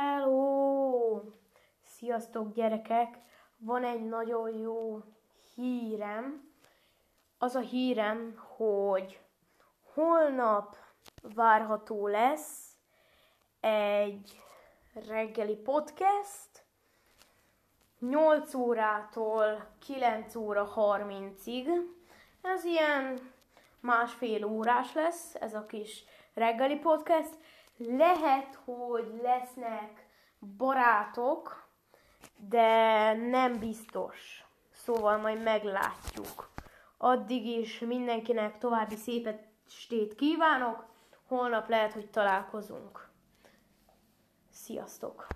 Hello! Sziasztok gyerekek! Van egy nagyon jó hírem. Az a hírem, hogy holnap várható lesz egy reggeli podcast, 8 órától 9 óra 30-ig. Ez ilyen másfél órás lesz, ez a kis reggeli podcast. Lehet, hogy lesznek barátok, de nem biztos. Szóval majd meglátjuk. Addig is mindenkinek további szép estét kívánok. Holnap lehet, hogy találkozunk. Sziasztok!